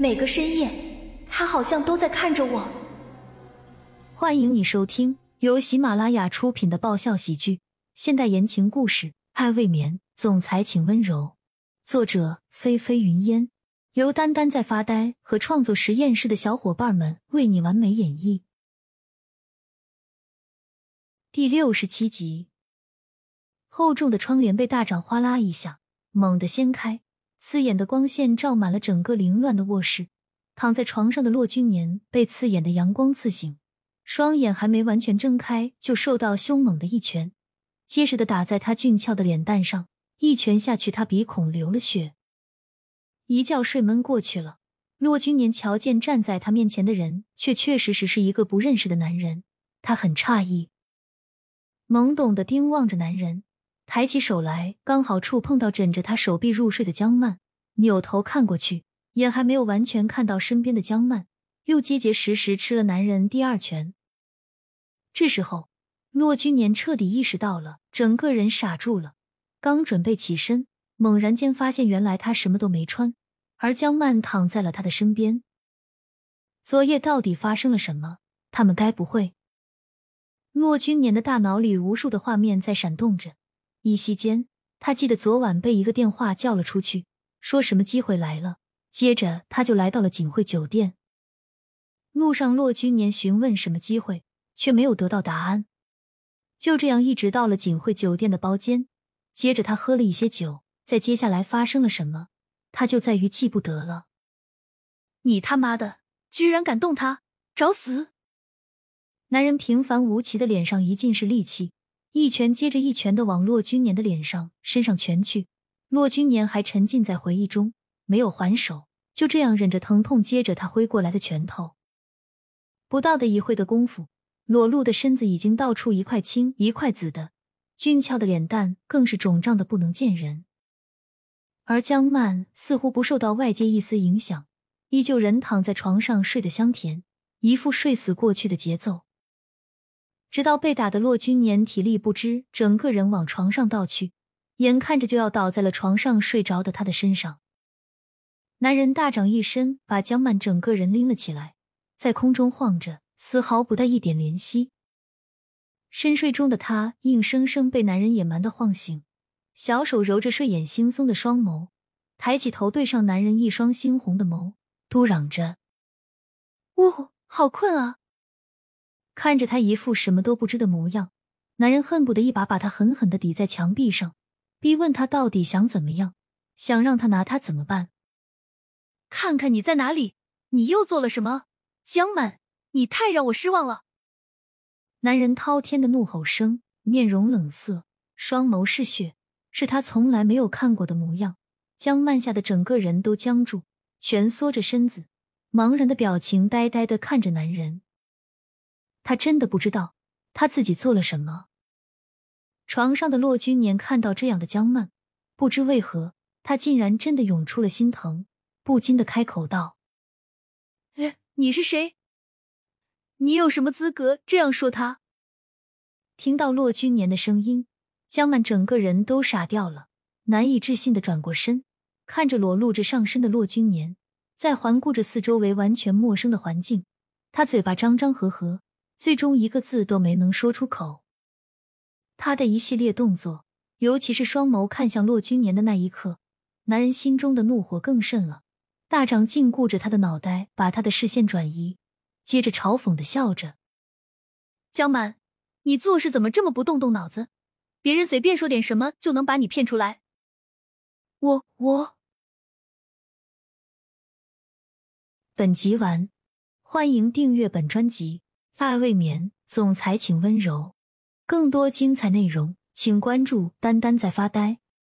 每个深夜，他好像都在看着我。欢迎你收听由喜马拉雅出品的爆笑喜剧、现代言情故事《爱未眠》，总裁请温柔。作者：菲菲云烟，由丹丹在发呆和创作实验室的小伙伴们为你完美演绎。第六十七集，厚重的窗帘被大掌哗啦一下猛地掀开。刺眼的光线照满了整个凌乱的卧室，躺在床上的骆君年被刺眼的阳光刺醒，双眼还没完全睁开，就受到凶猛的一拳，结实的打在他俊俏的脸蛋上，一拳下去，他鼻孔流了血。一觉睡闷过去了，骆君年瞧见站在他面前的人，却确实实是一个不认识的男人，他很诧异，懵懂的盯望着男人。抬起手来，刚好触碰到枕着他手臂入睡的江曼，扭头看过去，眼还没有完全看到身边的江曼，又结结实实吃了男人第二拳。这时候，骆君年彻底意识到了，整个人傻住了。刚准备起身，猛然间发现原来他什么都没穿，而江曼躺在了他的身边。昨夜到底发生了什么？他们该不会……骆君年的大脑里无数的画面在闪动着。一息间，他记得昨晚被一个电话叫了出去，说什么机会来了。接着，他就来到了锦汇酒店。路上，骆君年询问什么机会，却没有得到答案。就这样，一直到了锦汇酒店的包间。接着，他喝了一些酒。在接下来发生了什么，他就在于记不得了。你他妈的，居然敢动他，找死！男人平凡无奇的脸上一尽是戾气。一拳接着一拳的往骆君年的脸上、身上拳去，骆君年还沉浸在回忆中，没有还手，就这样忍着疼痛接着他挥过来的拳头。不到的一会的功夫，裸露的身子已经到处一块青一块紫的，俊俏的脸蛋更是肿胀的不能见人。而江曼似乎不受到外界一丝影响，依旧人躺在床上睡得香甜，一副睡死过去的节奏。直到被打的骆君年体力不支，整个人往床上倒去，眼看着就要倒在了床上睡着的他的身上。男人大掌一伸，把江曼整个人拎了起来，在空中晃着，丝毫不带一点怜惜。深睡中的他硬生生被男人野蛮的晃醒，小手揉着睡眼惺忪的双眸，抬起头对上男人一双猩红的眸，嘟嚷着：“呜，好困啊。”看着他一副什么都不知的模样，男人恨不得一把把他狠狠的抵在墙壁上，逼问他到底想怎么样，想让他拿他怎么办？看看你在哪里，你又做了什么？江满，你太让我失望了！男人滔天的怒吼声，面容冷色，双眸嗜血，是他从来没有看过的模样。江曼吓得整个人都僵住，蜷缩着身子，茫然的表情，呆呆的看着男人。他真的不知道他自己做了什么。床上的骆君年看到这样的江曼，不知为何，他竟然真的涌出了心疼，不禁的开口道：“哎，你是谁？你有什么资格这样说他？”听到骆君年的声音，江曼整个人都傻掉了，难以置信的转过身，看着裸露着上身的骆君年，在环顾着四周围完全陌生的环境，他嘴巴张张合合。最终一个字都没能说出口。他的一系列动作，尤其是双眸看向骆君年的那一刻，男人心中的怒火更甚了。大掌禁锢着他的脑袋，把他的视线转移，接着嘲讽的笑着：“江满，你做事怎么这么不动动脑子？别人随便说点什么就能把你骗出来？”我我。本集完，欢迎订阅本专辑。爱未眠，总裁请温柔。更多精彩内容，请关注“丹丹在发呆”。